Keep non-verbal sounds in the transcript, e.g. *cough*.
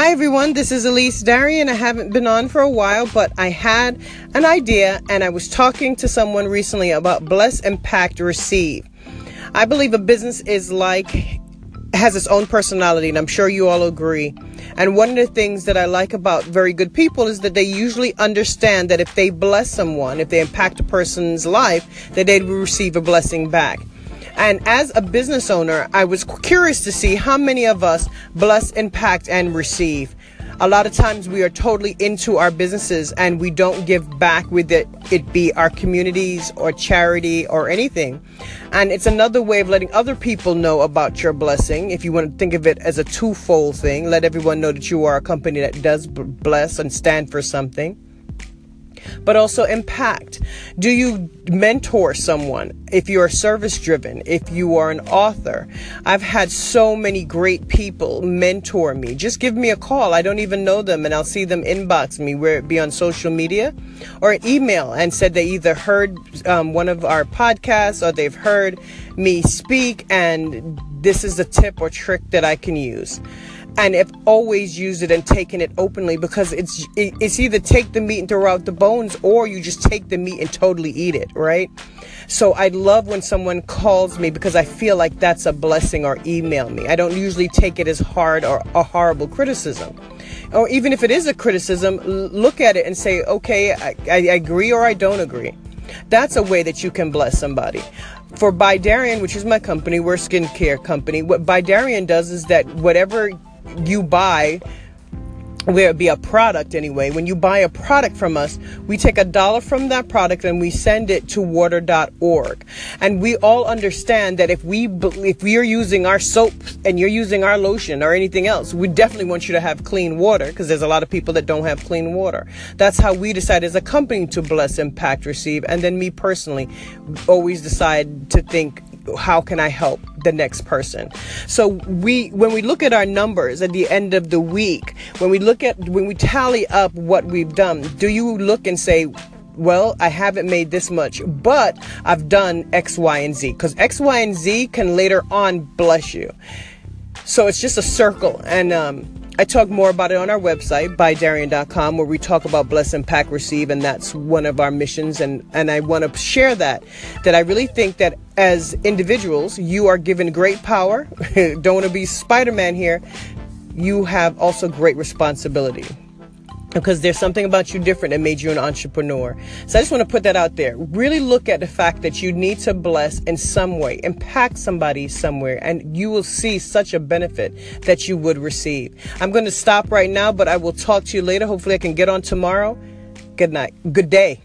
Hi everyone, this is Elise Darian. I haven't been on for a while, but I had an idea and I was talking to someone recently about bless, impact, receive. I believe a business is like has its own personality, and I'm sure you all agree. And one of the things that I like about very good people is that they usually understand that if they bless someone, if they impact a person's life, that they will receive a blessing back. And as a business owner, I was curious to see how many of us bless, impact, and receive. A lot of times we are totally into our businesses and we don't give back with it, it be our communities or charity or anything. And it's another way of letting other people know about your blessing. If you want to think of it as a twofold thing, let everyone know that you are a company that does bless and stand for something but also impact. Do you mentor someone? If you are service driven, if you are an author, I've had so many great people mentor me. Just give me a call. I don't even know them and I'll see them inbox me, where it be on social media or email and said they either heard um, one of our podcasts or they've heard me speak and this is a tip or trick that I can use and have always used it and taken it openly because it's it's either take the meat and throw out the bones or you just take the meat and totally eat it right? So i love when someone calls me because i feel like that's a blessing or email me. I don't usually take it as hard or a horrible criticism. Or even if it is a criticism look at it and say okay i, I agree or i don't agree. That's a way that you can bless somebody. For By Darian, which is my company, we're a skincare company. What By Darian does is that whatever you buy where it be a product anyway. When you buy a product from us we take a dollar from that product and we send it to water.org and we all understand that if we if we are using our soap and you're using our lotion or anything else we definitely want you to have clean water because there's a lot of people that don't have clean water. That's how we decide as a company to bless impact receive. And then me personally always decide to think how can I help the next person? So we when we look at our numbers at the end of the week, when we look at when we tally up what we've done, do you look and say well, I haven't made this much, but I've done X, Y, and Z. Because X, Y, and Z can later on bless you. So it's just a circle. And um, I talk more about it on our website, bydarian.com, where we talk about bless, impact, receive, and that's one of our missions. And, and I want to share that, that I really think that as individuals, you are given great power. *laughs* Don't want to be Spider Man here. You have also great responsibility because there's something about you different that made you an entrepreneur. So I just want to put that out there. Really look at the fact that you need to bless in some way, impact somebody somewhere, and you will see such a benefit that you would receive. I'm going to stop right now, but I will talk to you later. Hopefully I can get on tomorrow. Good night. Good day.